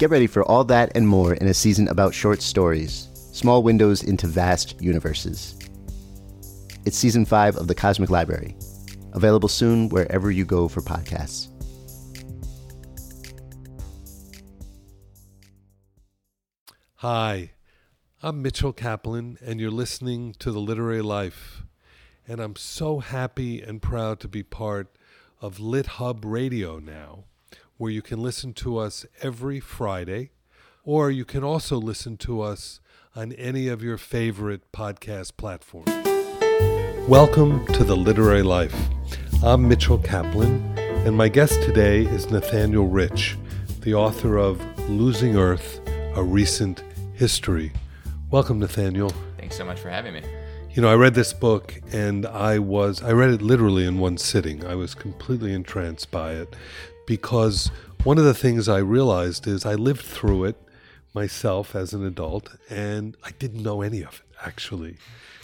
Get ready for all that and more in a season about short stories, small windows into vast universes. It's season five of The Cosmic Library, available soon wherever you go for podcasts. Hi, I'm Mitchell Kaplan, and you're listening to The Literary Life. And I'm so happy and proud to be part of Lit Hub Radio now, where you can listen to us every Friday, or you can also listen to us on any of your favorite podcast platforms. Welcome to The Literary Life. I'm Mitchell Kaplan, and my guest today is Nathaniel Rich, the author of Losing Earth, a recent history. Welcome, Nathaniel. Thanks so much for having me. You know, I read this book and I was, I read it literally in one sitting. I was completely entranced by it because one of the things I realized is I lived through it myself as an adult and I didn't know any of it actually.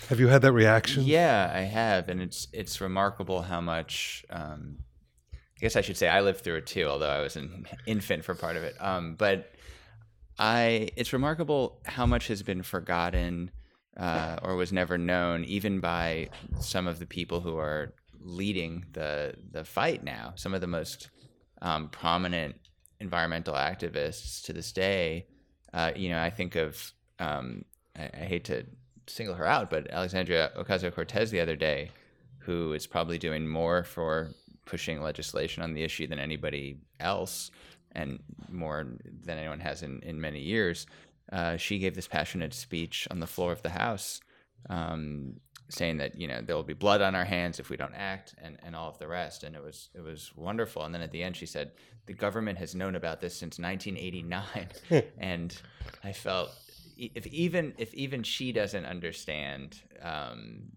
Have you had that reaction? Yeah, I have, and it's it's remarkable how much. Um, I guess I should say I lived through it too, although I was an infant for part of it. Um, but I it's remarkable how much has been forgotten uh, or was never known, even by some of the people who are leading the the fight now. Some of the most um, prominent environmental activists to this day. Uh, you know, I think of um, I, I, hate to single her out, but Alexandria Ocasio Cortez the other day, who is probably doing more for pushing legislation on the issue than anybody else and more than anyone has in, in many years, uh, she gave this passionate speech on the floor of the House, um, saying that you know there will be blood on our hands if we don't act, and, and all of the rest. And it was it was wonderful. And then at the end, she said the government has known about this since 1989, and I felt if even if even she doesn't understand. Um,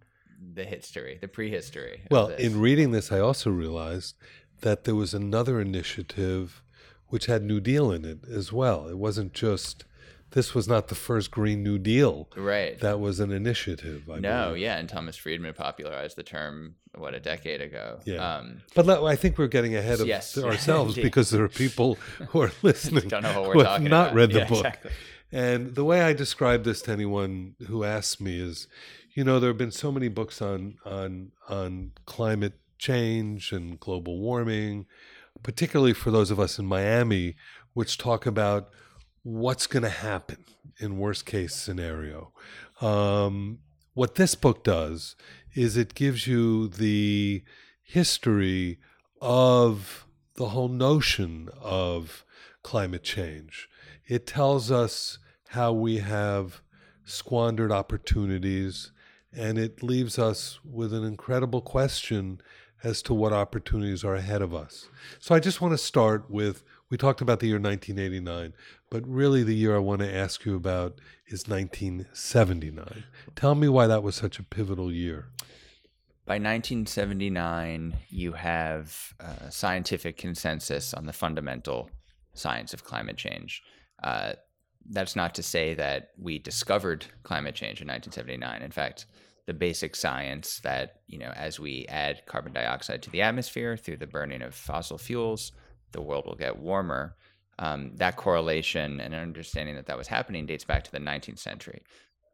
the history, the prehistory. Well, in reading this, I also realized that there was another initiative which had New Deal in it as well. It wasn't just this was not the first Green New Deal. Right. That was an initiative. I no, believe. yeah, and Thomas Friedman popularized the term what a decade ago. Yeah. Um, but I think we're getting ahead of yes. ourselves because there are people who are listening Don't know what we're who talking have not about. read the Yeah, book. exactly. And the way I describe this to anyone who asks me is, you know, there have been so many books on on on climate change and global warming particularly for those of us in Miami, which talk about what's going to happen in worst case scenario. Um, what this book does is it gives you the history of the whole notion of climate change. It tells us how we have squandered opportunities, and it leaves us with an incredible question as to what opportunities are ahead of us. So I just want to start with we talked about the year 1989, but really the year I want to ask you about is 1979. Tell me why that was such a pivotal year. By 1979, you have uh, scientific consensus on the fundamental science of climate change. Uh, that's not to say that we discovered climate change in 1979. In fact, the basic science that you know as we add carbon dioxide to the atmosphere through the burning of fossil fuels, the world will get warmer. Um, that correlation and understanding that that was happening dates back to the 19th century.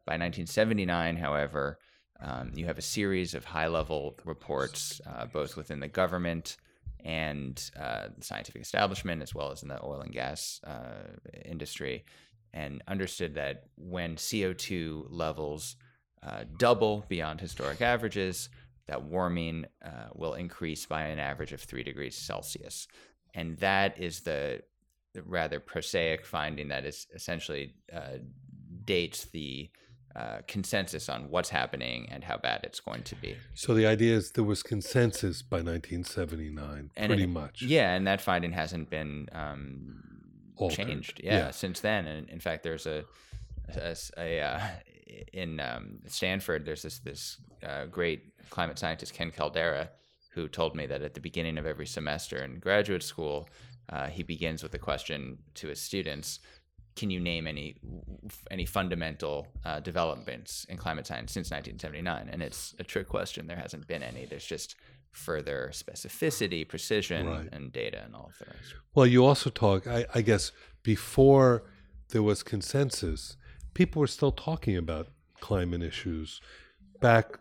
By 1979, however, um, you have a series of high level reports, uh, both within the government and uh, the scientific establishment, as well as in the oil and gas uh, industry, and understood that when CO2 levels uh, double beyond historic averages, that warming uh, will increase by an average of three degrees Celsius. And that is the, the rather prosaic finding that is essentially uh, dates the uh, consensus on what's happening and how bad it's going to be. So the idea is there was consensus by 1979, And pretty it- much. Yeah, and that finding hasn't been um, changed. Yeah, Yeah. since then. And in fact, there's a, a, a, uh, in um, Stanford. There's this this uh, great climate scientist Ken Caldeira who told me that at the beginning of every semester in graduate school, uh, he begins with a question to his students. Can you name any any fundamental uh, developments in climate science since 1979? And it's a trick question. There hasn't been any. There's just further specificity, precision, Right. and data, and all of the rest. Well, you also talk, I, I guess, before there was consensus, people were still talking about climate issues back,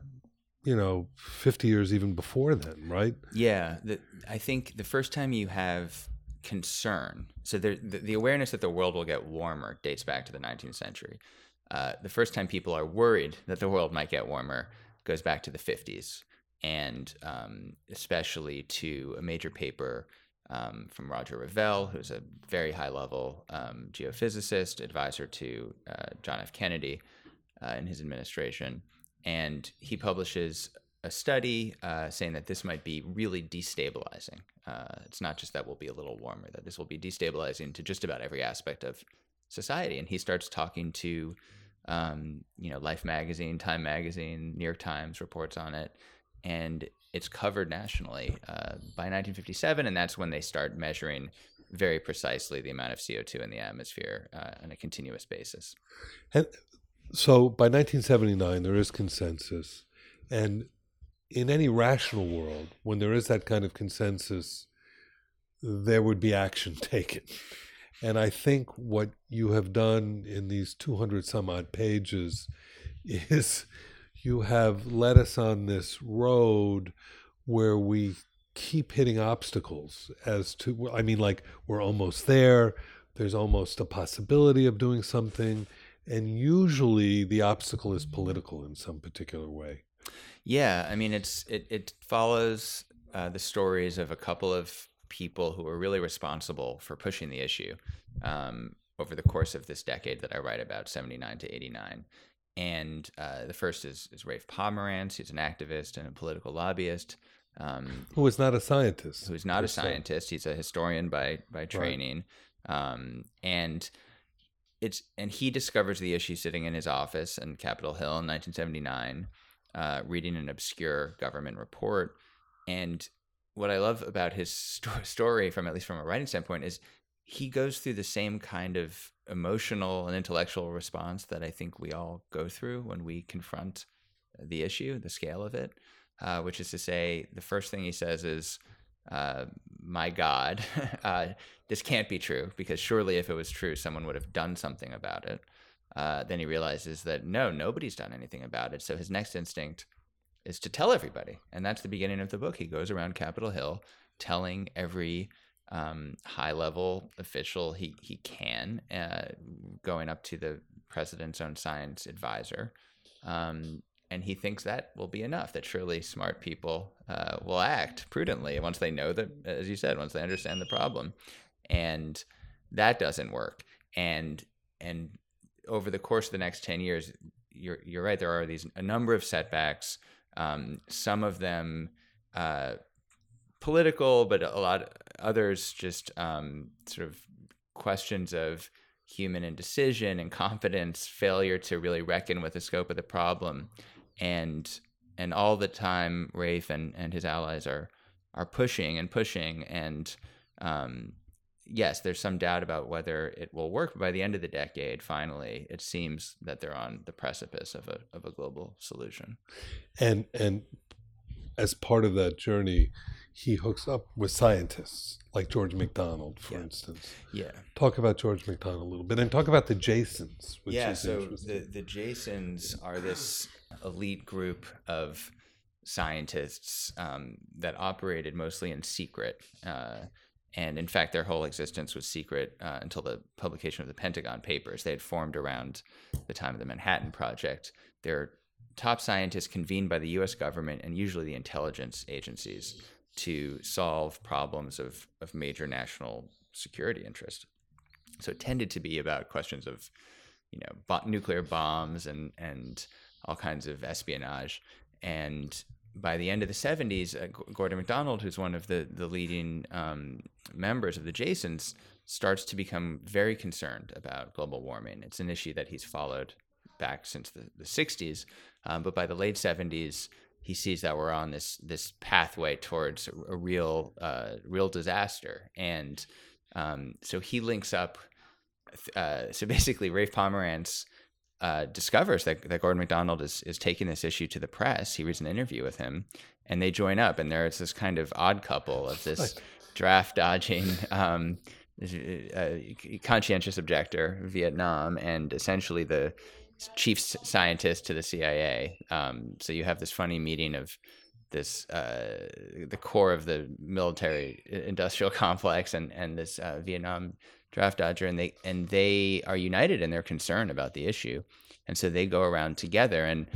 you know, 50 years even before then, right? Yeah, the, I think the first time you have concern, so there, the, the awareness that the world will get warmer dates back to the 19th century. Uh, the first time people are worried that the world might get warmer goes back to the 50s, and um, especially to a major paper um, from Roger Revelle, who's a very high level um, geophysicist, advisor to uh, John F. Kennedy uh, in his administration. And he publishes a study uh, saying that this might be really destabilizing. Uh, it's not just that we'll be a little warmer, that this will be destabilizing to just about every aspect of society. And he starts talking to, um, you know, Life magazine, Time magazine, New York Times reports on it, and it's covered nationally uh, by 1957, and that's when they start measuring very precisely the amount of CO2 in the atmosphere uh, on a continuous basis. And so by 1979, there is consensus. And in any rational world, when there is that kind of consensus, there would be action taken. And I think what you have done in these 200 some odd pages is you have led us on this road where we keep hitting obstacles as to, I mean, like we're almost there, there's almost a possibility of doing something. And usually the obstacle is political in some particular way. Yeah, I mean, it's it it follows uh, the stories of a couple of people who were really responsible for pushing the issue um, over the course of this decade that I write about, seventy nine to eighty nine. And uh, the first is is Rafe Pomerantz. He's an activist and a political lobbyist. Um, Who is not a scientist. who's not a scientist. He's a historian by by training, um, and it's and he discovers the issue sitting in his office in Capitol Hill in 1979, uh, reading an obscure government report. And what I love about his sto- story, from at least from a writing standpoint, is he goes through the same kind of emotional and intellectual response that I think we all go through when we confront the issue, the scale of it, uh, which is to say, the first thing he says is, uh, "My God, uh, this can't be true because surely if it was true, someone would have done something about it." Uh, then he realizes that no, nobody's done anything about it. So his next instinct is to tell everybody, and that's the beginning of the book. He goes around Capitol Hill telling every um, high level official he he can, uh, going up to the president's own science advisor. Um, and he thinks that will be enough. That surely smart people uh, will act prudently once they know that, as you said, once they understand the problem, and that doesn't work. And and over the course of the next ten years, you're you're right. There are these a number of setbacks. Um, some of them uh, political, but a lot others just um, sort of questions of human indecision, incompetence, failure to really reckon with the scope of the problem, and and all the time, Rafe and, and his allies are are pushing and pushing, and um, yes, there's some doubt about whether it will work. But by the end of the decade, finally, it seems that they're on the precipice of a of a global solution. And and as part of that journey, he hooks up with scientists like George MacDonald, for Yeah. instance. Yeah. Talk about George MacDonald a little bit, and talk about the Jasons. Which yeah, is so the, the Jasons are this elite group of scientists um, that operated mostly in secret. Uh, and in fact, their whole existence was secret uh, until the publication of the Pentagon Papers. They had formed around the time of the Manhattan Project. They're top scientists convened by the US government and usually the intelligence agencies to solve problems of, of major national security interest. So it tended to be about questions of, you know, bo- nuclear bombs and and all kinds of espionage. And by the end of the 70s, uh, Gordon MacDonald, who's one of the the leading um, members of the Jasons, starts to become very concerned about global warming. It's an issue that he's followed back since the, the 60s, um, but by the late 70s, he sees that we're on this this pathway towards a, real uh, real disaster, and um, so he links up. Uh, so basically, Rafe Pomerantz uh, discovers that, that Gordon MacDonald is is taking this issue to the press. He reads an interview with him, and they join up, and there's this kind of odd couple of this draft dodging. Um, uh, conscientious objector, Vietnam, and essentially the chief scientist to the CIA. Um, so you have this funny meeting of this uh, the core of the military industrial complex and and this uh, Vietnam draft dodger, and they and they are united in their concern about the issue, and so they go around together and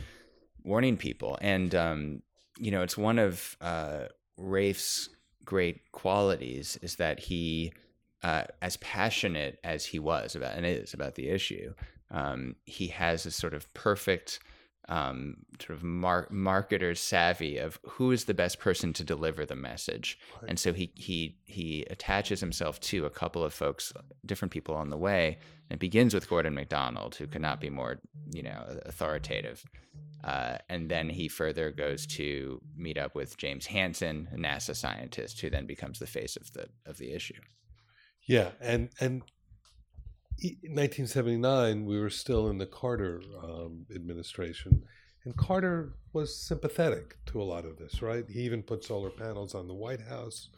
warning people. And um, you know, it's one of uh, Rafe's great qualities is that he, uh, as passionate as he was about and is about the issue, um, he has a sort of perfect um, sort of mar- marketer's savvy of who is the best person to deliver the message, and so he he he attaches himself to a couple of folks, different people on the way. And it begins with Gordon MacDonald, who could not be more you know authoritative, uh, and then he further goes to meet up with James Hansen, a NASA scientist, who then becomes the face of the of the issue. Yeah, and and 1979 we were still in the Carter um, administration, and Carter was sympathetic to a lot of this, right? He even put solar panels on the White House.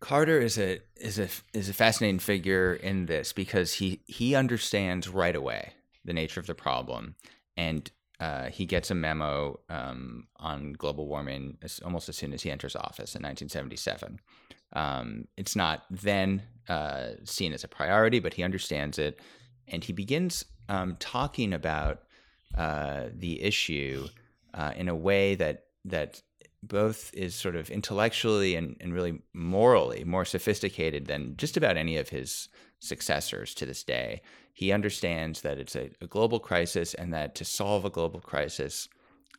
Carter is a is a is a fascinating figure in this because he he understands right away the nature of the problem, and uh, he gets a memo um, on global warming as, almost as soon as he enters office in 1977. Um, it's not then uh, seen as a priority, but he understands it, and he begins um, talking about uh, the issue uh, in a way that that both is sort of intellectually and, and really morally more sophisticated than just about any of his successors to this day. He understands that it's a, a global crisis and that to solve a global crisis,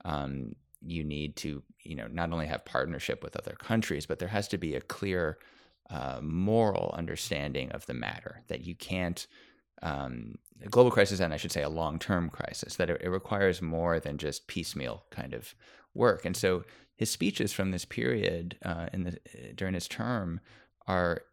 um, you need to, you know, not only have partnership with other countries, but there has to be a clear uh, moral understanding of the matter that you can't um, global crisis and I should say a long term crisis, that it, it requires more than just piecemeal kind of work. And so his speeches from this period uh, in the during his term are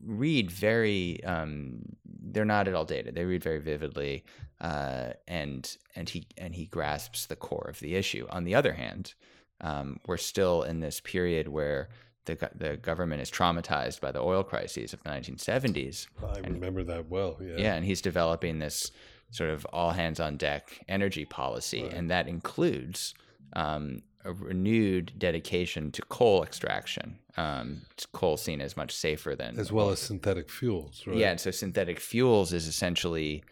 read very um, they're not at all dated they read very vividly uh, and and he and he grasps the core of the issue on the other hand um, we're still in this period where the, the government is traumatized by the oil crises of the 1970s I remember that well. Yeah. yeah, and he's developing this sort of all hands on deck energy policy, and that includes um, a renewed dedication to coal extraction. Um, coal seen as much safer than As well as synthetic fuels, right? yeah, and so synthetic fuels is essentially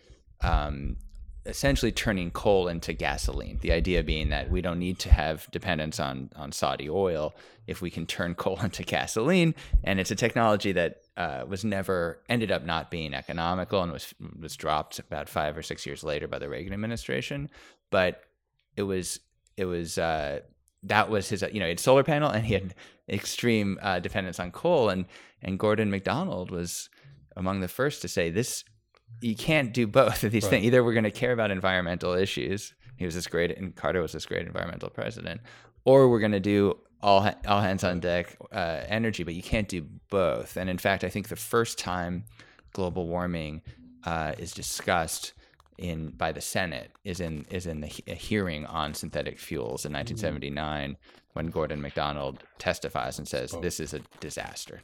um, essentially turning coal into gasoline. The idea being that we don't need to have dependence on on Saudi oil if we can turn coal into gasoline, and it's a technology that uh, was never ended up not being economical and was was dropped about five or six years later by the Reagan administration. But it was it was uh, that was his you know he had solar panel and he had extreme uh, dependence on coal and and Gordon MacDonald was among the first to say this you can't do both of these Right. things either we're going to care about environmental issues he was this great and Carter was this great environmental president or we're going to do all all hands on deck uh, energy, but you can't do both. And in fact, I think the first time global warming uh, is discussed in by the Senate is in is in the a hearing on synthetic fuels in 1979 when Gordon MacDonald testifies and says this is a disaster.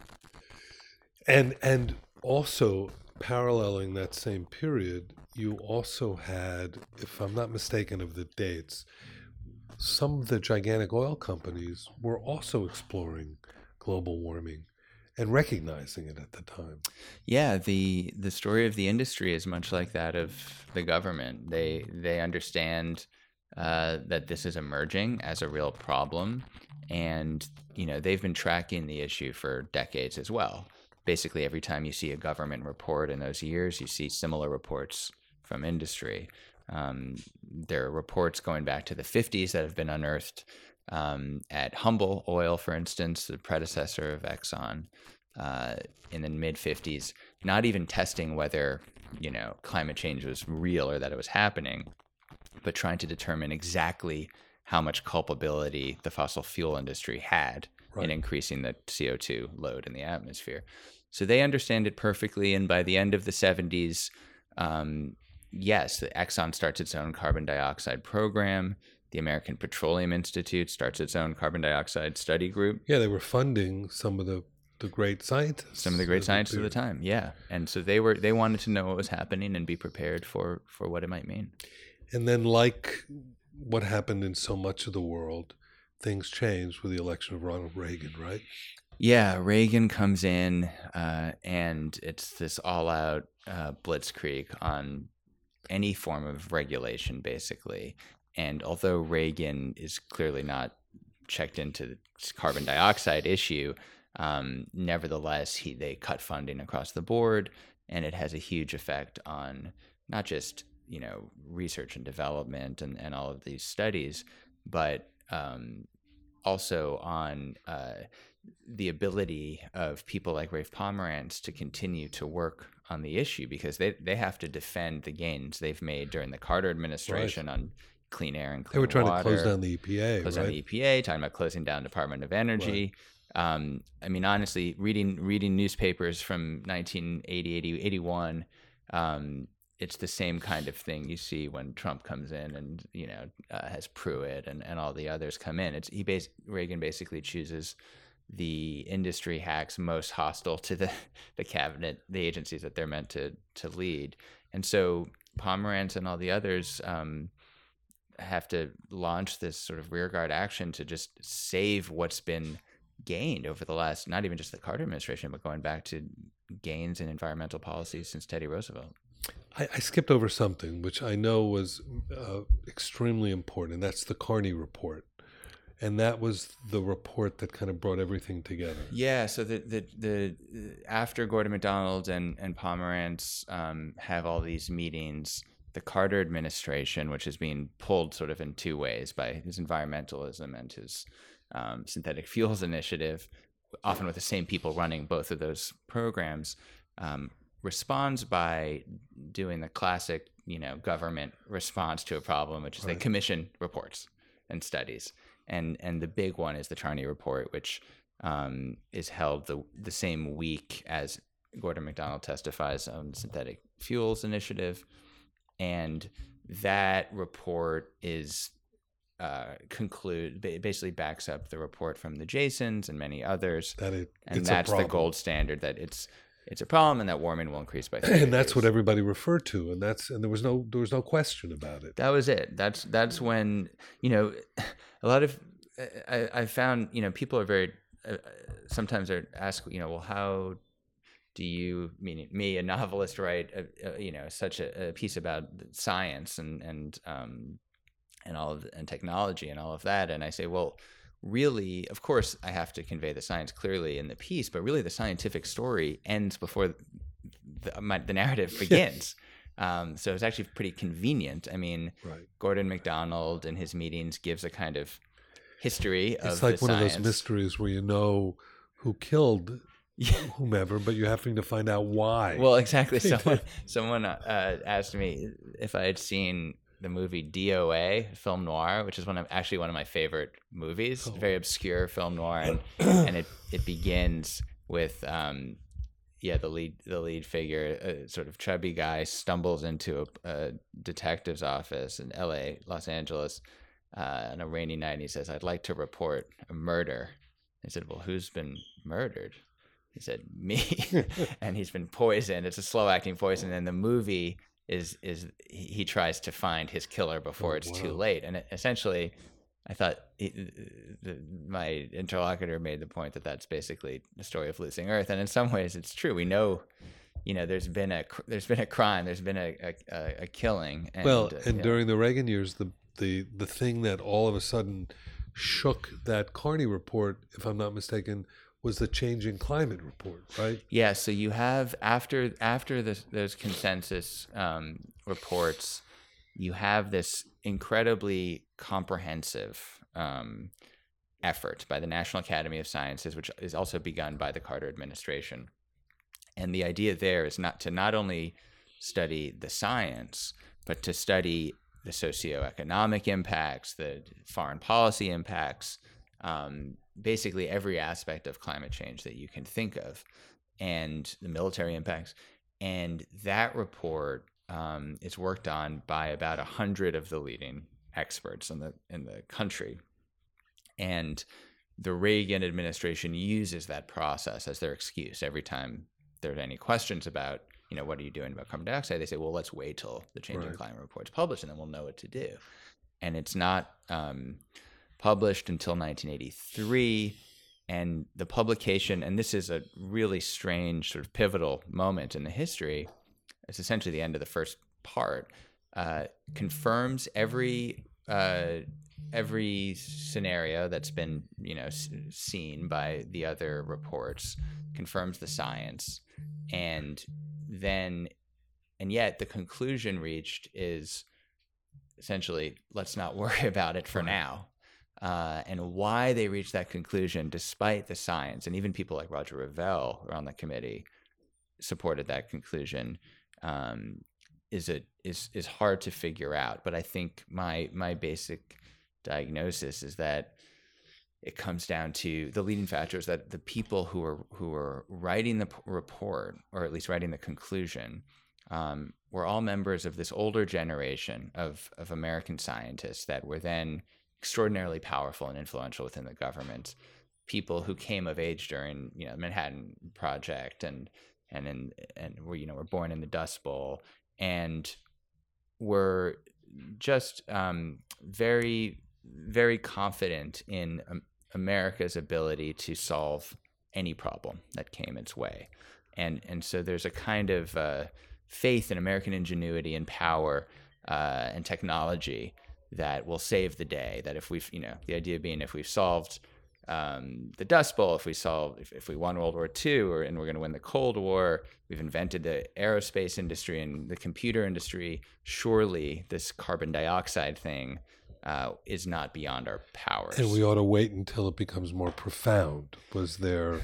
And and also paralleling that same period, you also had, if I'm not mistaken of the dates, some of the gigantic oil companies were also exploring global warming and recognizing it at the time. Yeah, the the story of the industry is much like that of the government. They they understand uh, that this is emerging as a real problem, and you know they've been tracking the issue for decades as well. Basically, every time you see a government report in those years, you see similar reports from industry. Um, there are reports going back to the 50s that have been unearthed um, at Humble Oil, for instance, the predecessor of Exxon, uh, in the mid 50s, not even testing whether you know climate change was real or that it was happening, but trying to determine exactly how much culpability the fossil fuel industry had Right. in increasing the CO2 load in the atmosphere. So they understand it perfectly, and by the end of the 70s, um, yes, the Exxon starts its own carbon dioxide program. The American Petroleum Institute starts its own carbon dioxide study group. Yeah, they were funding some of the, the great scientists. Some of the great scientists of the time, yeah, and so they were they wanted to know what was happening and be prepared for for what it might mean. And then, like what happened in so much of the world, things changed with the election of Ronald Reagan, right? Yeah, Reagan comes in, uh, and it's this all-out uh, blitzkrieg on any form of regulation, basically. And although Reagan is clearly not checked into the carbon dioxide issue, um, nevertheless, he they cut funding across the board, and it has a huge effect on not just you know research and development and, and all of these studies, but um, also on uh, the ability of people like Rafe Pomerantz to continue to work on the issue because they, they have to defend the gains they've made during the Carter administration on clean air and clean water. They were trying water, to close down the EPA, close right? down the EPA, talking about closing down Department of Energy. Um, I mean, honestly, reading reading newspapers from 1980, 80, 81, um, it's the same kind of thing you see when Trump comes in and you know uh, has Pruitt and, and all the others come in. It's he bas- Reagan basically chooses the industry hacks most hostile to the the cabinet, the agencies that they're meant to to lead, and so Pomerantz and all the others. Um, have to launch this sort of rearguard action to just save what's been gained over the last not even just the Carter administration, but going back to gains in environmental policies since Teddy Roosevelt. I, I skipped over something which I know was uh, extremely important, and that's the Charney report. And that was the report that kind of brought everything together. Yeah, so the the, the after Gordon MacDonald and and Pomerantz um, have all these meetings, the Carter administration, which is being pulled sort of in two ways by his environmentalism and his um, synthetic fuels initiative, often with the same people running both of those programs, um, responds by doing the classic, you know, government response to a problem, which is they commission reports and studies, and and the big one is the Charney report, which um, is held the the same week as Gordon MacDonald testifies on the synthetic fuels initiative, and that report is uh, conclude ba- basically backs up the report from the Jasons and many others, That it, and that's the gold standard that it's it's a problem and that warming will increase by. and that's what everybody referred to, and that's and there was no there was no question about it. that was it. That's that's when you know a lot of I, I found you know people are very uh, sometimes are ask you know well how do you meaning me a novelist write a, a, you know such a, a piece about science and and um and all of and technology and all of that and I say well really of course I have to convey the science clearly in the piece but really the scientific story ends before the, my, the narrative begins. Um, so it's actually pretty convenient. I mean, Right. Gordon MacDonald in his meetings gives a kind of history of It's like one of those mysteries where you know who killed whomever, but you're having to find out why. Well, exactly. Someone someone uh, asked me if I had seen the movie DOA, film noir, which is one of actually one of my favorite movies. Very obscure film noir, and and it it begins with um, yeah, the lead the lead figure, a sort of chubby guy, stumbles into a, a detective's office in L.A., Los Angeles, uh, on a rainy night. And he says, "I'd like to report a murder." He said, "Well, who's been murdered?" He said, "Me," and he's been poisoned. It's a slow acting poison, and the movie is is he tries to find his killer oh, before Oh, it's too late, and essentially. I thought he, the, my interlocutor made the point that that's basically the story of losing Earth, and in some ways, it's true. We know, you know, there's been a there's been a crime, there's been a a, a, killing. And, well, uh, and during the Reagan years, the the the thing that all of a sudden shook that Charney report, if I'm not mistaken, was the changing climate report, right? Yeah, so you have after after this, those consensus um, reports, you have this incredibly comprehensive um, effort by the National Academy of Sciences, which is also begun by the Carter administration. And the idea there is not to not only study the science, but to study the socioeconomic impacts, the foreign policy impacts, um, basically every aspect of climate change that you can think of, and the military impacts. And that report um, is worked on by about a hundred of the leading experts in the in the country, and the Reagan administration uses that process as their excuse every time there are any questions about you know what are you doing about carbon dioxide they say well let's wait till the changing Right. climate report's published and then we'll know what to do and it's not um, published until 1983 and the publication and this is a really strange sort of pivotal moment in the history it's essentially the end of the first part uh, confirms every uh, every scenario that's been you know s- seen by the other reports confirms the science and then and yet the conclusion reached is essentially let's not worry about it for now uh, and why they reached that conclusion despite the science and even people like roger revelle are on the committee supported that conclusion um, is a is is hard to figure out. But i think my my basic diagnosis is that it comes down to the leading factors that the people who are who are writing the report or at least writing the conclusion um, were all members of this older generation of of American scientists that were then extraordinarily powerful and influential within the government. People who came of age during you know the Manhattan Project and and in, and were you know were born in the Dust Bowl and were just um, very very confident in um, America's ability to solve any problem that came its way, and and so there's a kind of uh, faith in American ingenuity and power uh, and technology that will save the day. That if we've you know the idea being if we've solved um, the Dust Bowl, if we solve, if, if we won World War II, or and we're going to win the Cold War, we've invented the aerospace industry and the computer industry. Surely, this carbon dioxide thing uh, is not beyond our powers. And we ought to wait until it becomes more profound. Was their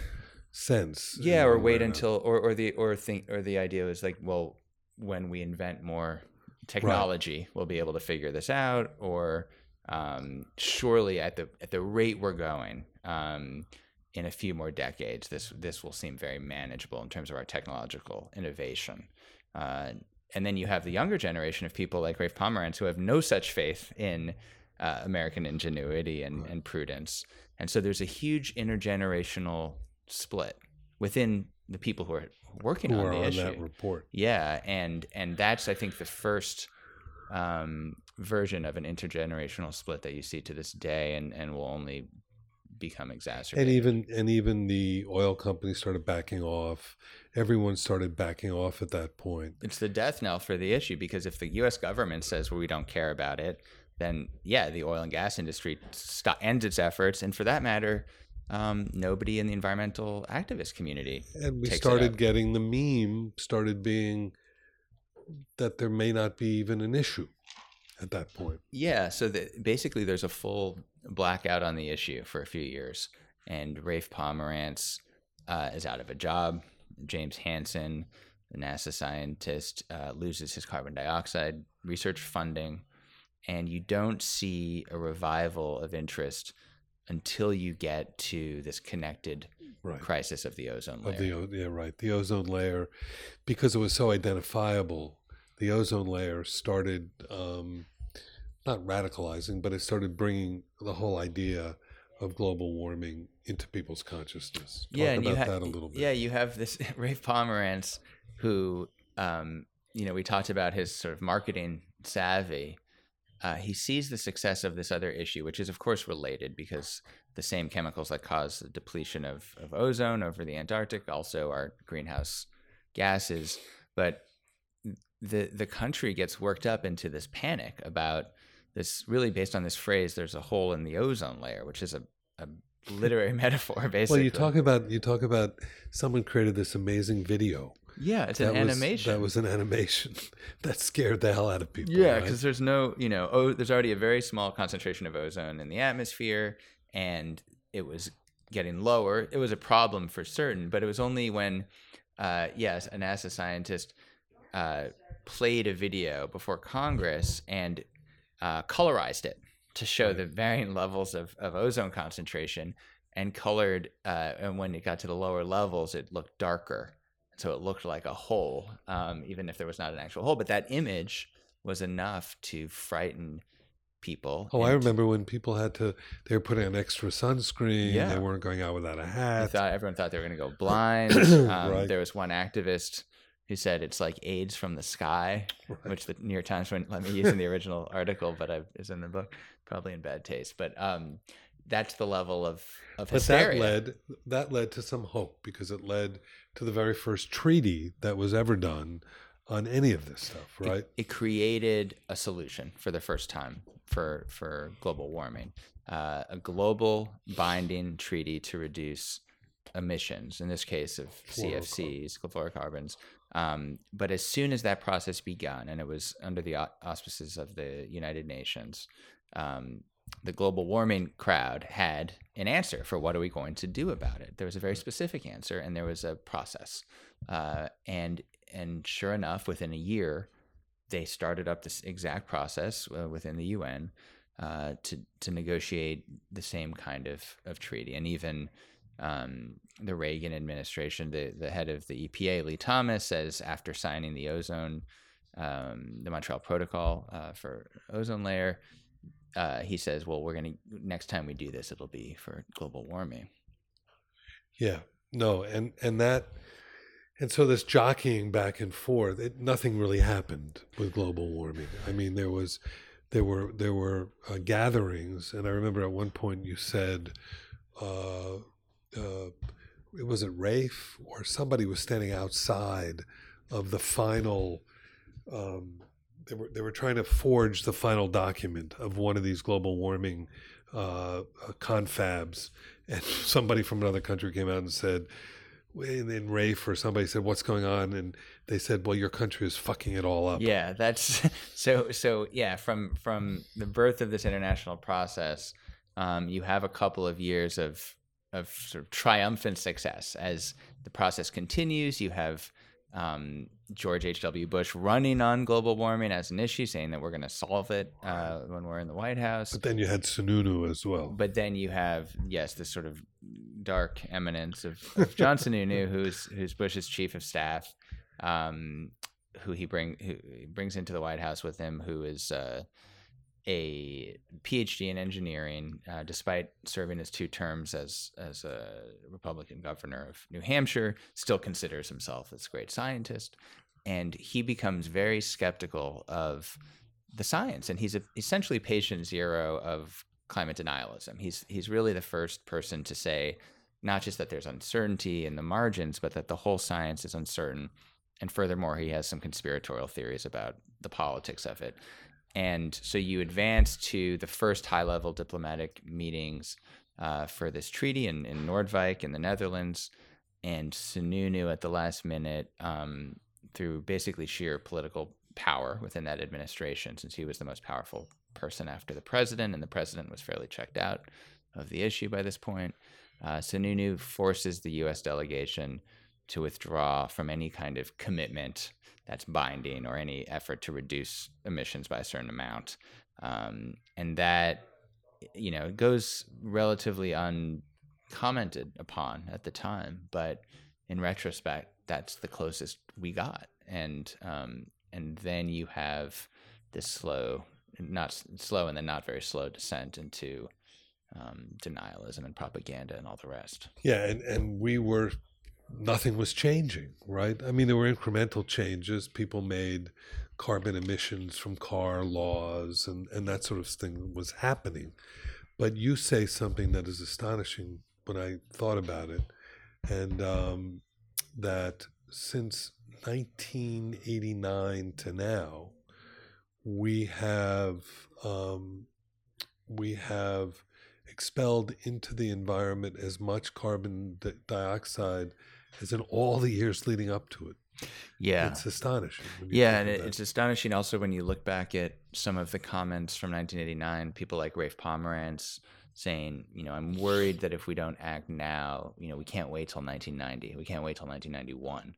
sense? yeah, or wait until, or or the or think, or the idea was like, well, when we invent more technology, we'll be able to figure this out, or um, surely at the at the rate we're going. Um, in a few more decades, this this will seem very manageable in terms of our technological innovation. Uh, and then you have the younger generation of people like Rafe Pomerantz who have no such faith in uh, American ingenuity and, and prudence. And so there's a huge intergenerational split within the people who are working on the on issue. that report? Yeah, and and that's I think the first um, version of an intergenerational split that you see to this day, and and will only become exacerbated. And even and even the oil companies started backing off. Everyone started backing off at that point. it's the death knell for the issue because if the U.S. government says well, we don't care about it, then yeah, the oil and gas industry st- ends its efforts, and for that matter, um, nobody in the environmental activist community. And we started getting the meme started being that there may not be even an issue at that point. Yeah, so the, basically, there's a full blackout on the issue for a few years, and Rafe Pomerantz uh, is out of a job. James Hansen, the NASA scientist, uh, loses his carbon dioxide research funding, and you don't see a revival of interest until you get to this connected Right. crisis of the ozone layer. Of the yeah, right. The ozone layer, because it was so identifiable, the ozone layer started um, not radicalizing, but it started bringing the whole idea of global warming into people's consciousness. Talk yeah, about you ha- that a little bit. Yeah, you have this Rafe Pomerantz who, um, you know, we talked about his sort of marketing savvy. Uh, he sees the success of this other issue, which is of course related because the same chemicals that cause the depletion of, of ozone over the Antarctic also are greenhouse gases. But the the country gets worked up into this panic about this really based on this phrase there's a hole in the ozone layer which is a, a literary metaphor basically Well, you talk about you talk about someone created this amazing video. Yeah it's an That was- animation That was an animation that scared the hell out of people. yeah right? because there's no you know oh there's already a very small concentration of ozone in the atmosphere and it was getting lower it was a problem for certain but it was only when uh, yes a nasa scientist uh, played a video before congress and uh, colorized it to show the varying levels of, of ozone concentration and colored uh, and when it got to the lower levels it looked darker so it looked like a hole um, even if there was not an actual hole but that image was enough to frighten people Oh, I remember when people had to, they were putting on extra sunscreen. Yeah. They weren't going out without a hat. thought everyone thought they were going to go blind um, Right. there was one activist who said it's like AIDS from the sky, which the New York Times wouldn't let me use in the original article, but I is in the book, probably in bad taste. But um, that's the level of of but that led that led to some hope because it led to the very first treaty that was ever done on any of this stuff, right? It, it created a solution for the first time for for global warming, uh, a global binding treaty to reduce emissions. In this case, of CFCs, fluorocarbons. Um, but as soon as that process began, and it was under the auspices of the United Nations, um, the global warming crowd had an answer for what are we going to do about it. There was a very specific answer, and there was a process. Uh, and and sure enough, within a year, they started up this exact process uh, within the UN uh, to to negotiate the same kind of, of treaty, and even um, the Reagan administration, the the head of the EPA, Lee Thomas, says after signing the ozone, um, the Montreal Protocol uh, for ozone layer, uh, he says, "Well, we're gonna next time we do this, it'll be for global warming." Yeah, no, and and that, and so this jockeying back and forth, it, nothing really happened with global warming. I mean, there was, there were there were uh, gatherings, and I remember at one point you said, uh, uh, it was it Rafe or somebody was standing outside of the final. Um, they were they were trying to forge the final document of one of these global warming uh, uh, confabs, and somebody from another country came out and said, and then Rafe or somebody said, "What's going on?" And they said, "Well, your country is fucking it all up." Yeah, that's so. So yeah, from from the birth of this international process, um, you have a couple of years of of sort of triumphant success as the process continues. You have um, George H. W. Bush running on global warming as an issue, saying that we're going to solve it uh, when we're in the White House. But then you had Sununu as well. But then you have yes, this sort of dark eminence of, of John Sununu, who's who's Bush's chief of staff, um, who he bring who he brings into the White House with him, who is uh, a PhD in engineering, uh, despite serving his two terms as as a Republican governor of New Hampshire, still considers himself a great scientist, and he becomes very skeptical of the science, and he's a, essentially patient zero of climate denialism. He's he's really the first person to say not just that there's uncertainty in the margins, but that the whole science is uncertain. And furthermore, he has some conspiratorial theories about the politics of it. And so you advance to the first high level diplomatic meetings uh, for this treaty in, in Noordwijk in the Netherlands. And Sununu at the last minute, um, through basically sheer political power within that administration, since he was the most powerful person after the president, and the president was fairly checked out of the issue by this point. Uh, Sununu forces the U.S. delegation to withdraw from any kind of commitment that's binding or any effort to reduce emissions by a certain amount. um, and that you know goes relatively uncommented upon at the time, but in retrospect, that's the closest we got, and um, and then you have this slow, not slow, and then not very slow descent into um, denialism and propaganda and all the rest. Yeah, and and we were nothing was changing, right? I mean, there were incremental changes. People made carbon emissions from car laws and, and that sort of thing was happening. But you say something that is astonishing when I thought about it, and um, that since 1989 to now, we have um, we have expelled into the environment as much carbon dioxide as in all the years leading up to it. Yeah, it's astonishing. Yeah, and it's astonishing also when you look back at some of the comments from 1989. People like Rafe Pomerance saying, you know, I'm worried that if we don't act now, you know, we can't wait till 1990. We can't wait till 1991,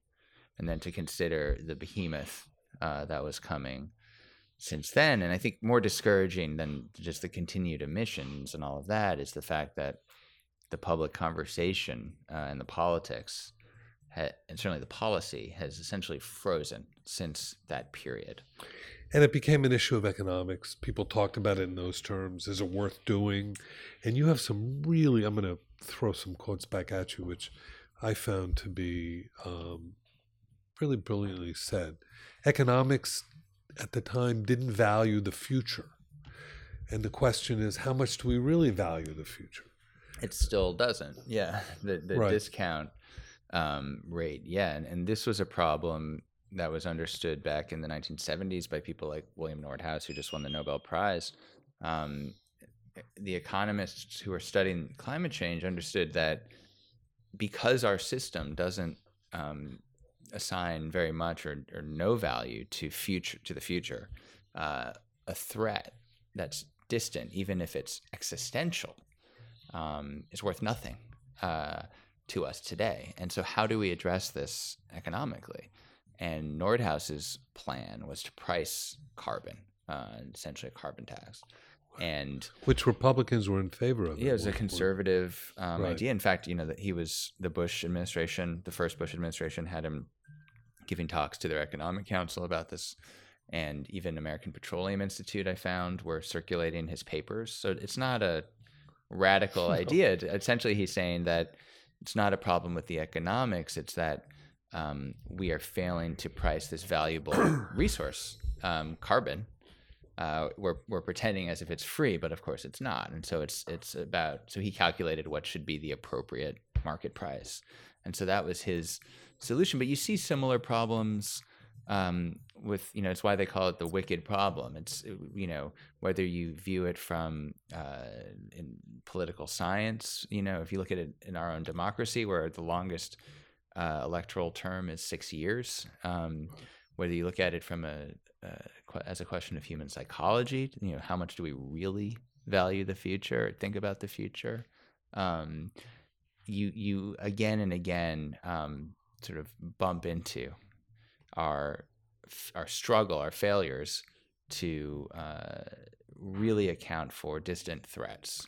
and then to consider the behemoth uh, that was coming since then. And I think more discouraging than just the continued emissions and all of that is the fact that the public conversation uh, and the politics ha- and certainly the policy has essentially frozen since that period. And it became an issue of economics. People talked about it in those terms. Is it worth doing? And you have some really, I'm going to throw some quotes back at you, which I found to be um, really brilliantly said. Economics at the time didn't value the future. And the question is, how much do we really value the future? It still doesn't. Yeah. The, the right. discount um, rate. Yeah, and, and this was a problem that was understood back in the 1970s by people like William Nordhaus, who just won the Nobel Prize. Um, the economists who are studying climate change understood that because our system doesn't um, assign very much or, or, no value to future to the future, uh, a threat that's distant, even if it's existential, um, is worth nothing. Uh, to us today. And so, how do we address this economically? And Nordhaus's plan was to price carbon, uh, essentially a carbon tax. And which Republicans were in favor of. Yeah, it was a conservative um, right. idea. In fact, you know that he was the Bush administration, the first Bush administration, had him giving talks to their economic council about this, and even American Petroleum Institute, I found, were circulating his papers. So it's not a radical idea. Essentially, he's saying that it's not a problem with the economics. It's that um, we are failing to price this valuable resource, um, carbon. Uh, we're we're pretending as if it's free, but of course it's not. And so it's it's about so he calculated what should be the appropriate market price, and so that was his solution. But you see similar problems um, with you know it's why they call it the wicked problem. It's you know whether you view it from uh, in political science. You know if you look at it in our own democracy, where the longest uh, electoral term is six years. Um, whether you look at it from a, as a question of human psychology, you know how much do we really value the future, think about the future. Um, you you again and again um, sort of bump into our our struggle, our failures to uh, really account for distant threats.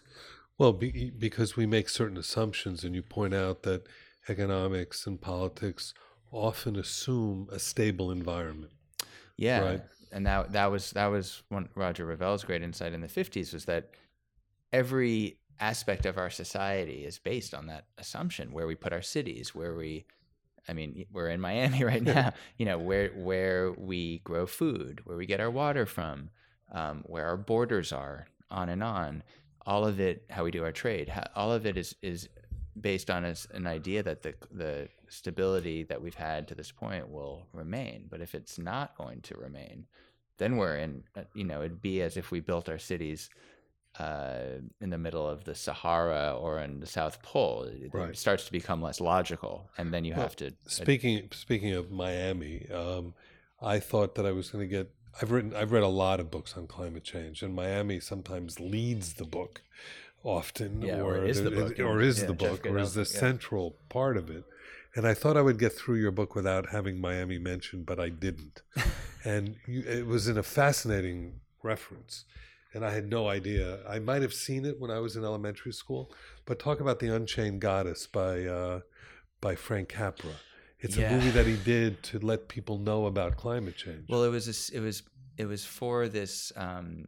Well, be, because we make certain assumptions, and you point out that economics and politics often assume a stable environment. Yeah, right? and that that was that was one Roger Revelle's great insight in the fifties was that every aspect of our society is based on that assumption where we put our cities, where we I mean, we're in Miami right now. you know, where where we grow food, where we get our water from, um, where our borders are, on and on. All of it, how we do our trade, how, all of it is is based on a, an idea that the the stability that we've had to this point will remain. But if it's not going to remain, then we're in. Uh, you know, it'd be as if we built our cities uh, in the middle of the Sahara or in the South Pole. It, right. it starts to become less logical, and then you well, have to. Speaking speaking of Miami, um, I thought that I was going to get. I've written. I've read a lot of books on climate change, and Miami sometimes leads the book, often, yeah, or, or is the book, or is yeah, the book, or is the yeah. central part of it. And I thought I would get through your book without having Miami mentioned, but I didn't. and you, it was in a fascinating reference and I had no idea. I might have seen it when I was in elementary school, but talk about the Unchained Goddess by uh, by Frank Capra. It's Yeah. a movie that he did to let people know about climate change. Well, it was this, it was it was for this um,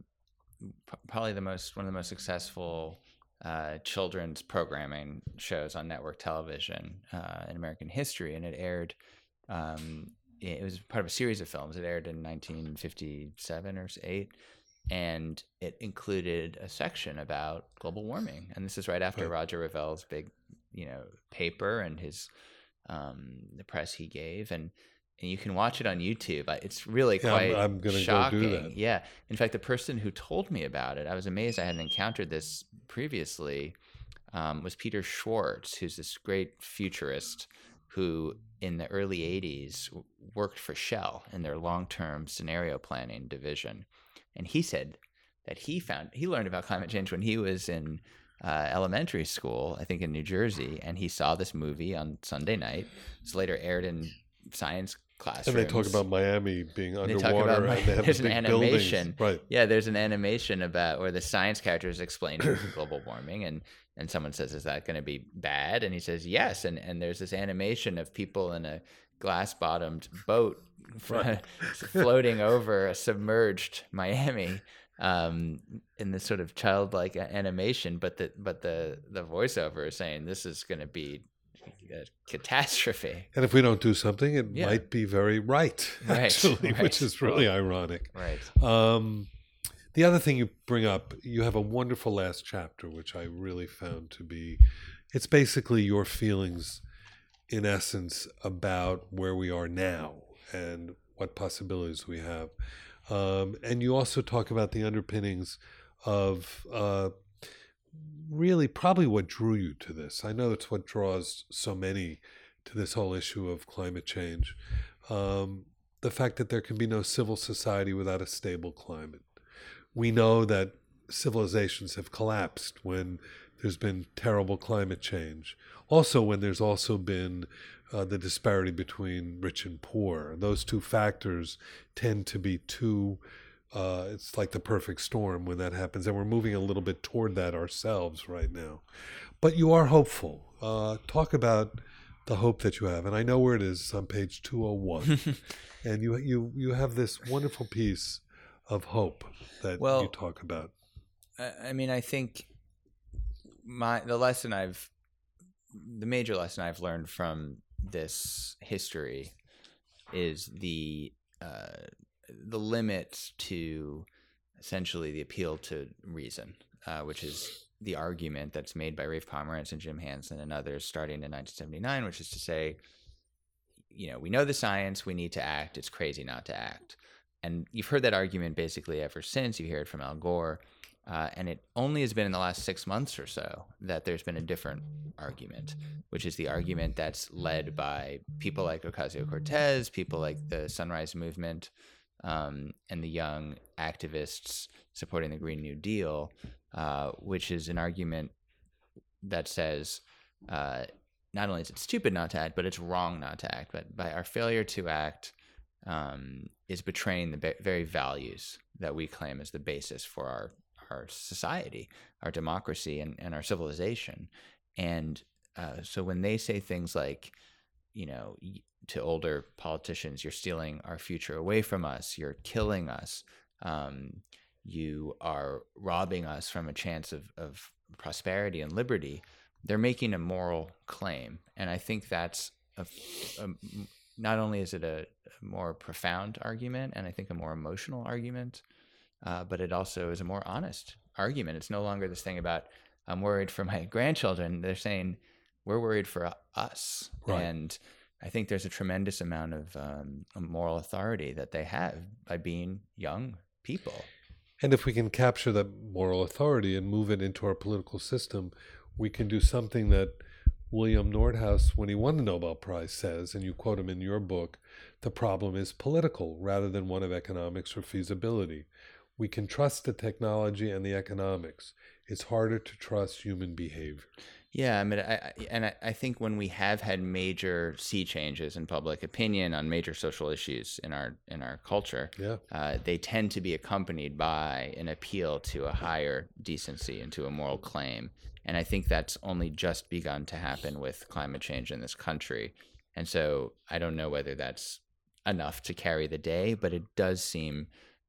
probably the most one of the most successful uh, children's programming shows on network television uh, in American history, and it aired. Um, it was part of a series of films. It aired in 1957 or eight, and it included a section about global warming. And this is right after Right. Roger Revelle's big, you know, paper and his um, the press he gave, and and you can watch it on YouTube. It's really Yeah, I'm- quite I'm do shocking. that. Yeah. In fact, the person who told me about it, I was amazed I hadn't encountered this previously, um, was Peter Schwartz, who's this great futurist who, in the early 80s, worked for Shell in their long term scenario planning division. And he said that he found, he learned about climate change when he was in uh, elementary school, I think in New Jersey, and he saw this movie on Sunday night. It's later aired in science classes. and they talk about Miami being They underwater, talk about and they have there's an buildings. animation. Right. Yeah, there's an animation about where the science characters explain global warming, and and someone says, "Is that going to be bad?" And he says, "Yes." And and there's this animation of people in a glass-bottomed boat Right. floating over a submerged Miami. Um, in this sort of childlike animation, but the but the the voiceover is saying this is going to be a catastrophe. And if we don't do something, it Yeah. might be very right, Right, actually, right. which is really ironic. Right. Um, the other thing you bring up, you have a wonderful last chapter, which I really found to be, it's basically your feelings, in essence, about where we are now and what possibilities we have. Um, and you also talk about the underpinnings of uh, really probably what drew you to this. I know it's what draws so many to this whole issue of climate change. Um, the fact that there can be no civil society without a stable climate. We know that civilizations have collapsed when there's been terrible climate change. Also, when there's also been uh, the disparity between rich and poor. Those two factors tend to be two. Uh, it's like the perfect storm when that happens, and we're moving a little bit toward that ourselves right now. But you are hopeful. Uh, talk about the hope that you have, and I know where it is. It's on page two hundred one, and you you you have this wonderful piece of hope that you talk about. I I mean, I think my the lesson I've the major lesson I've learned from this history is the uh, the limit to essentially the appeal to reason, uh, which is the argument that's made by Rafe Pomerance and Jim Hansen and others starting in 1979, which is to say, you know, we know the science, we need to act. It's crazy not to act. And you've heard that argument basically ever since. You hear it from Al Gore. Uh, and it only has been in the last six months or so that there's been a different argument, which is the argument that's led by people like Ocasio Cortez, people like the Sunrise Movement, um, and the young activists supporting the Green New Deal, uh, which is an argument that says uh, not only is it stupid not to act, but it's wrong not to act. But by our failure to act um, is betraying the very values that we claim as the basis for our our society, our democracy, and, and our civilization. And uh, so when they say things like, you know, to older politicians, you're stealing our future away from us, you're killing us, um, you are robbing us from a chance of, of prosperity and liberty, they're making a moral claim. And I think that's a, a, not only is it a, a more profound argument, and I think a more emotional argument, uh, but it also is a more honest argument. It's no longer this thing about I'm worried for my grandchildren. They're saying we're worried for us, Right. and I think there's a tremendous amount of um, moral authority that they have by being young people. And if we can capture that moral authority and move it into our political system, we can do something that William Nordhaus, when he won the Nobel Prize, says, and you quote him in your book the problem is political rather than one of economics or feasibility. We can trust the technology and the economics. It's harder to trust human behavior. Yeah, I mean, I, and I, I think when we have had major sea changes in public opinion on major social issues in our in our culture, Yeah. uh, they tend to be accompanied by an appeal to a higher decency and to a moral claim. And I think that's only just begun to happen with climate change in this country. And so I don't know whether that's enough to carry the day, but it does seem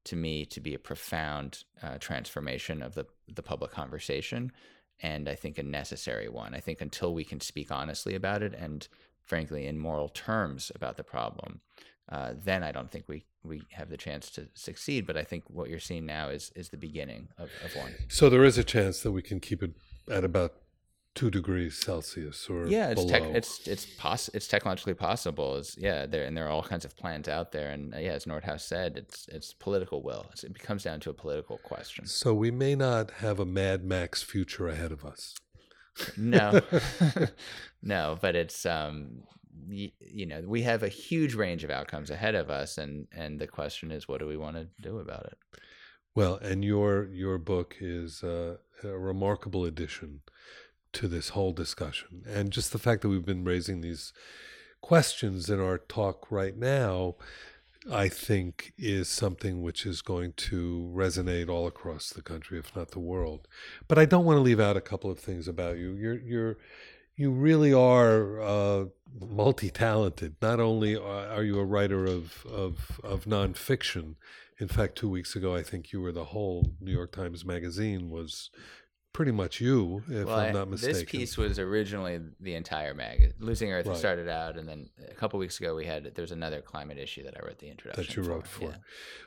to me to be a profound uh, transformation of the the public conversation and I think a necessary one. I think until we can speak honestly about it and, frankly, in moral terms about the problem, uh, then I don't think we, we have the chance to succeed. But I think what you're seeing now is is the beginning of, of one. So there is a chance that we can keep it at about two degrees Celsius or Yeah, it's tech, it's it's poss- it's technologically possible. It's, yeah, there and there are all kinds of plans out there. And uh, yeah, as Nordhaus said, it's it's political will. It's, it comes down to a political question. so we may not have a Mad Max future ahead of us. No, no, but it's um, y- you know, we have a huge range of outcomes ahead of us, and and the question is, what do we want to do about it? Well, and your your book is uh, a remarkable addition to this whole discussion, and just the fact that we've been raising these questions in our talk right now, I think, is something which is going to resonate all across the country, if not the world. But I don't want to leave out a couple of things about you. You're you're you really are uh, multi-talented. Not only are, you a writer of, of of nonfiction. In fact, two weeks ago, I think you were the whole New York Times Magazine was pretty much you, if well, I'm not mistaken. this piece was originally the entire mag. Losing Earth Right. started out, and then a couple weeks ago we had there's another climate issue that I wrote the introduction that you wrote for. Yeah.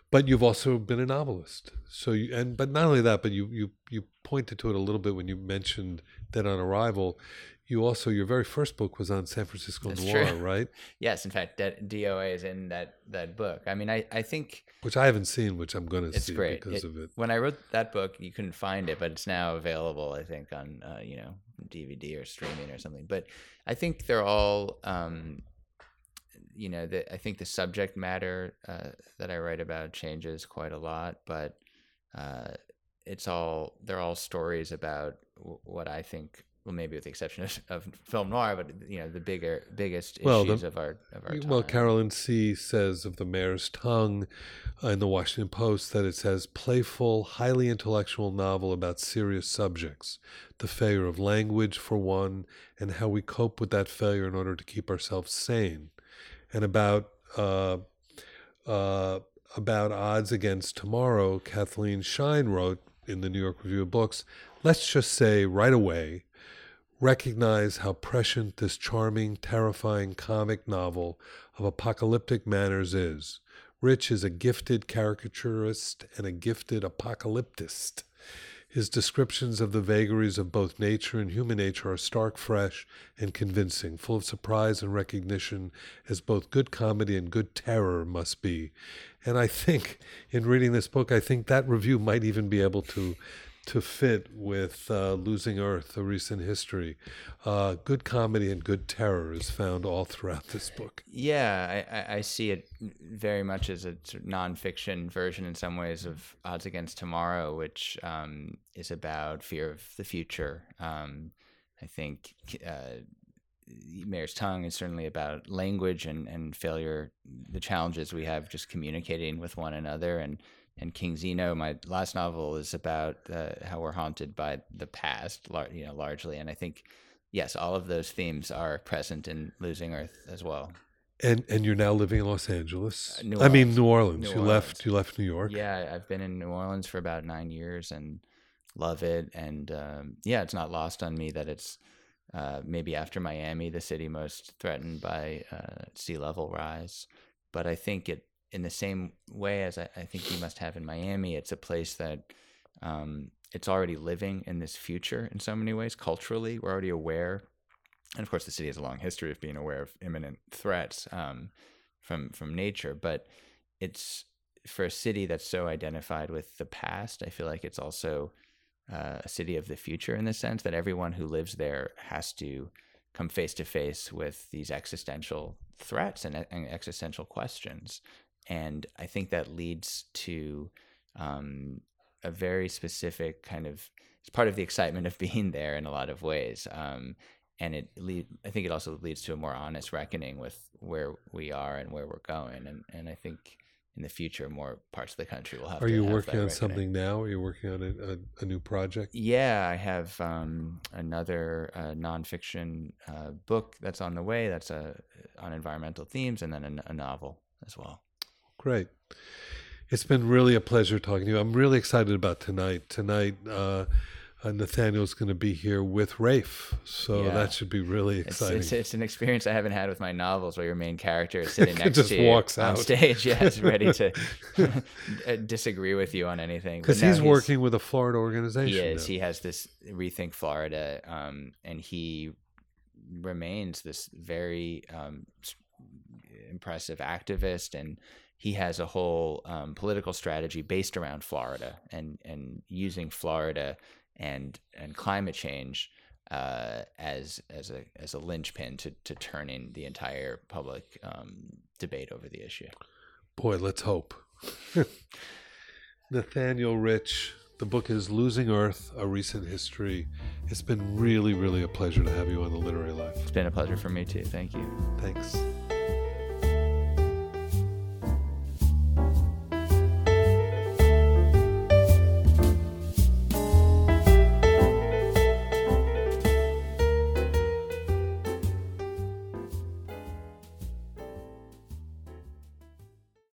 But you've also been a novelist. So you and but not only that, but you you you pointed to it a little bit when you mentioned that on arrival, you also your very first book was on San Francisco That's Noir, true. right? Yes, in fact, that DOA is in that that book. I mean, I I think Which I haven't seen, which I'm going to see great because It- of it. When I wrote that book, you couldn't find it, but it's now available. I think on uh, you know DVD or streaming or something. But I think they're all. Um, you know, the, I think the subject matter uh, that I write about changes quite a lot, but uh, it's all they're all stories about w- what I think. Well, maybe with the exception of, of film noir, but you know the bigger, biggest Well, the- issues of our of our time. Well, Carolyn See says of the mayor's tongue uh, in the Washington Post that it says playful, highly intellectual novel about serious subjects, the failure of language for one, and how we cope with that failure in order to keep ourselves sane, and about uh, uh, about odds against tomorrow. Cathleen Schine wrote in the New York Review of Books. Let's just say right away recognize how prescient this charming, terrifying comic novel of apocalyptic manners is. Rich is a gifted caricaturist and a gifted apocalyptist. His descriptions of the vagaries of both nature and human nature are stark, fresh, and convincing, full of surprise and recognition, as both good comedy and good terror must be. And I think, in reading this book, I think that review might even be able to to fit with uh, Losing Earth, a recent history. Uh, good comedy and good terror is found all throughout this book. Yeah, I, I, see it very much as a nonfiction version in some ways of Odds Against Tomorrow, which um, is about fear of the future. Um, I think uh, Mayor's Tongue is certainly about language and, and failure, the challenges we have just communicating with one another. And, and King Zeno, my last novel, is about uh, how we're haunted by the past, lar- you know, largely. And I think, yes, all of those themes are present in Losing Earth as well. And and you're now living in Los Angeles. Uh, I mean New Orleans. New you Orleans. left you left New York. Yeah, I've been in New Orleans for about nine years and love it. And um, yeah, it's not lost on me that it's uh, maybe after Miami, the city most threatened by uh, sea level rise. But I think it, in the same way as I, I think you must have in Miami, it's a place that um, it's already living in this future in so many ways. Culturally, we're already aware. And of course, the city has a long history of being aware of imminent threats um, from from nature. But it's for a city that's so identified with the past. I feel like it's also uh, a city of the future in the sense that everyone who lives there has to come face to face with these existential threats and, and existential questions. And I think that leads to um, a very specific kind of it's part of the excitement of being there in a lot of ways. Um, and it lead, I think it also leads to a more honest reckoning with where we are and where we're going. And and I think in the future, more parts of the country will have. Are you have working on reckoning. something now? Are you working on a, a, a new project? Yeah, I have um, another uh, nonfiction uh, book that's on the way. That's uh, on environmental themes, and then a, a novel as well. Great. It's been really a pleasure talking to you. I'm really excited about tonight. Tonight, uh, uh, Nathaniel's going to be here with Rafe, so Yeah. that should be really exciting. it's, it's an experience I haven't had with my novels, where your main character is sitting next Just to you walks on out. stage, yes, ready to uh, disagree with you on anything. Because no, he's working with a Florida organization. He is. now. He has this Rethink Florida, um, and he remains this very um, impressive activist, and he has a whole um, political strategy based around Florida and and using Florida and and climate change uh, as as a as a linchpin to to turning the entire public um, debate over the issue. Boy, let's hope. Nathaniel Rich, the book is Losing Earth, A Recent History. It's been really, really a pleasure to have you on the Literary Life. It's been a pleasure for me too. Thank you. Thanks.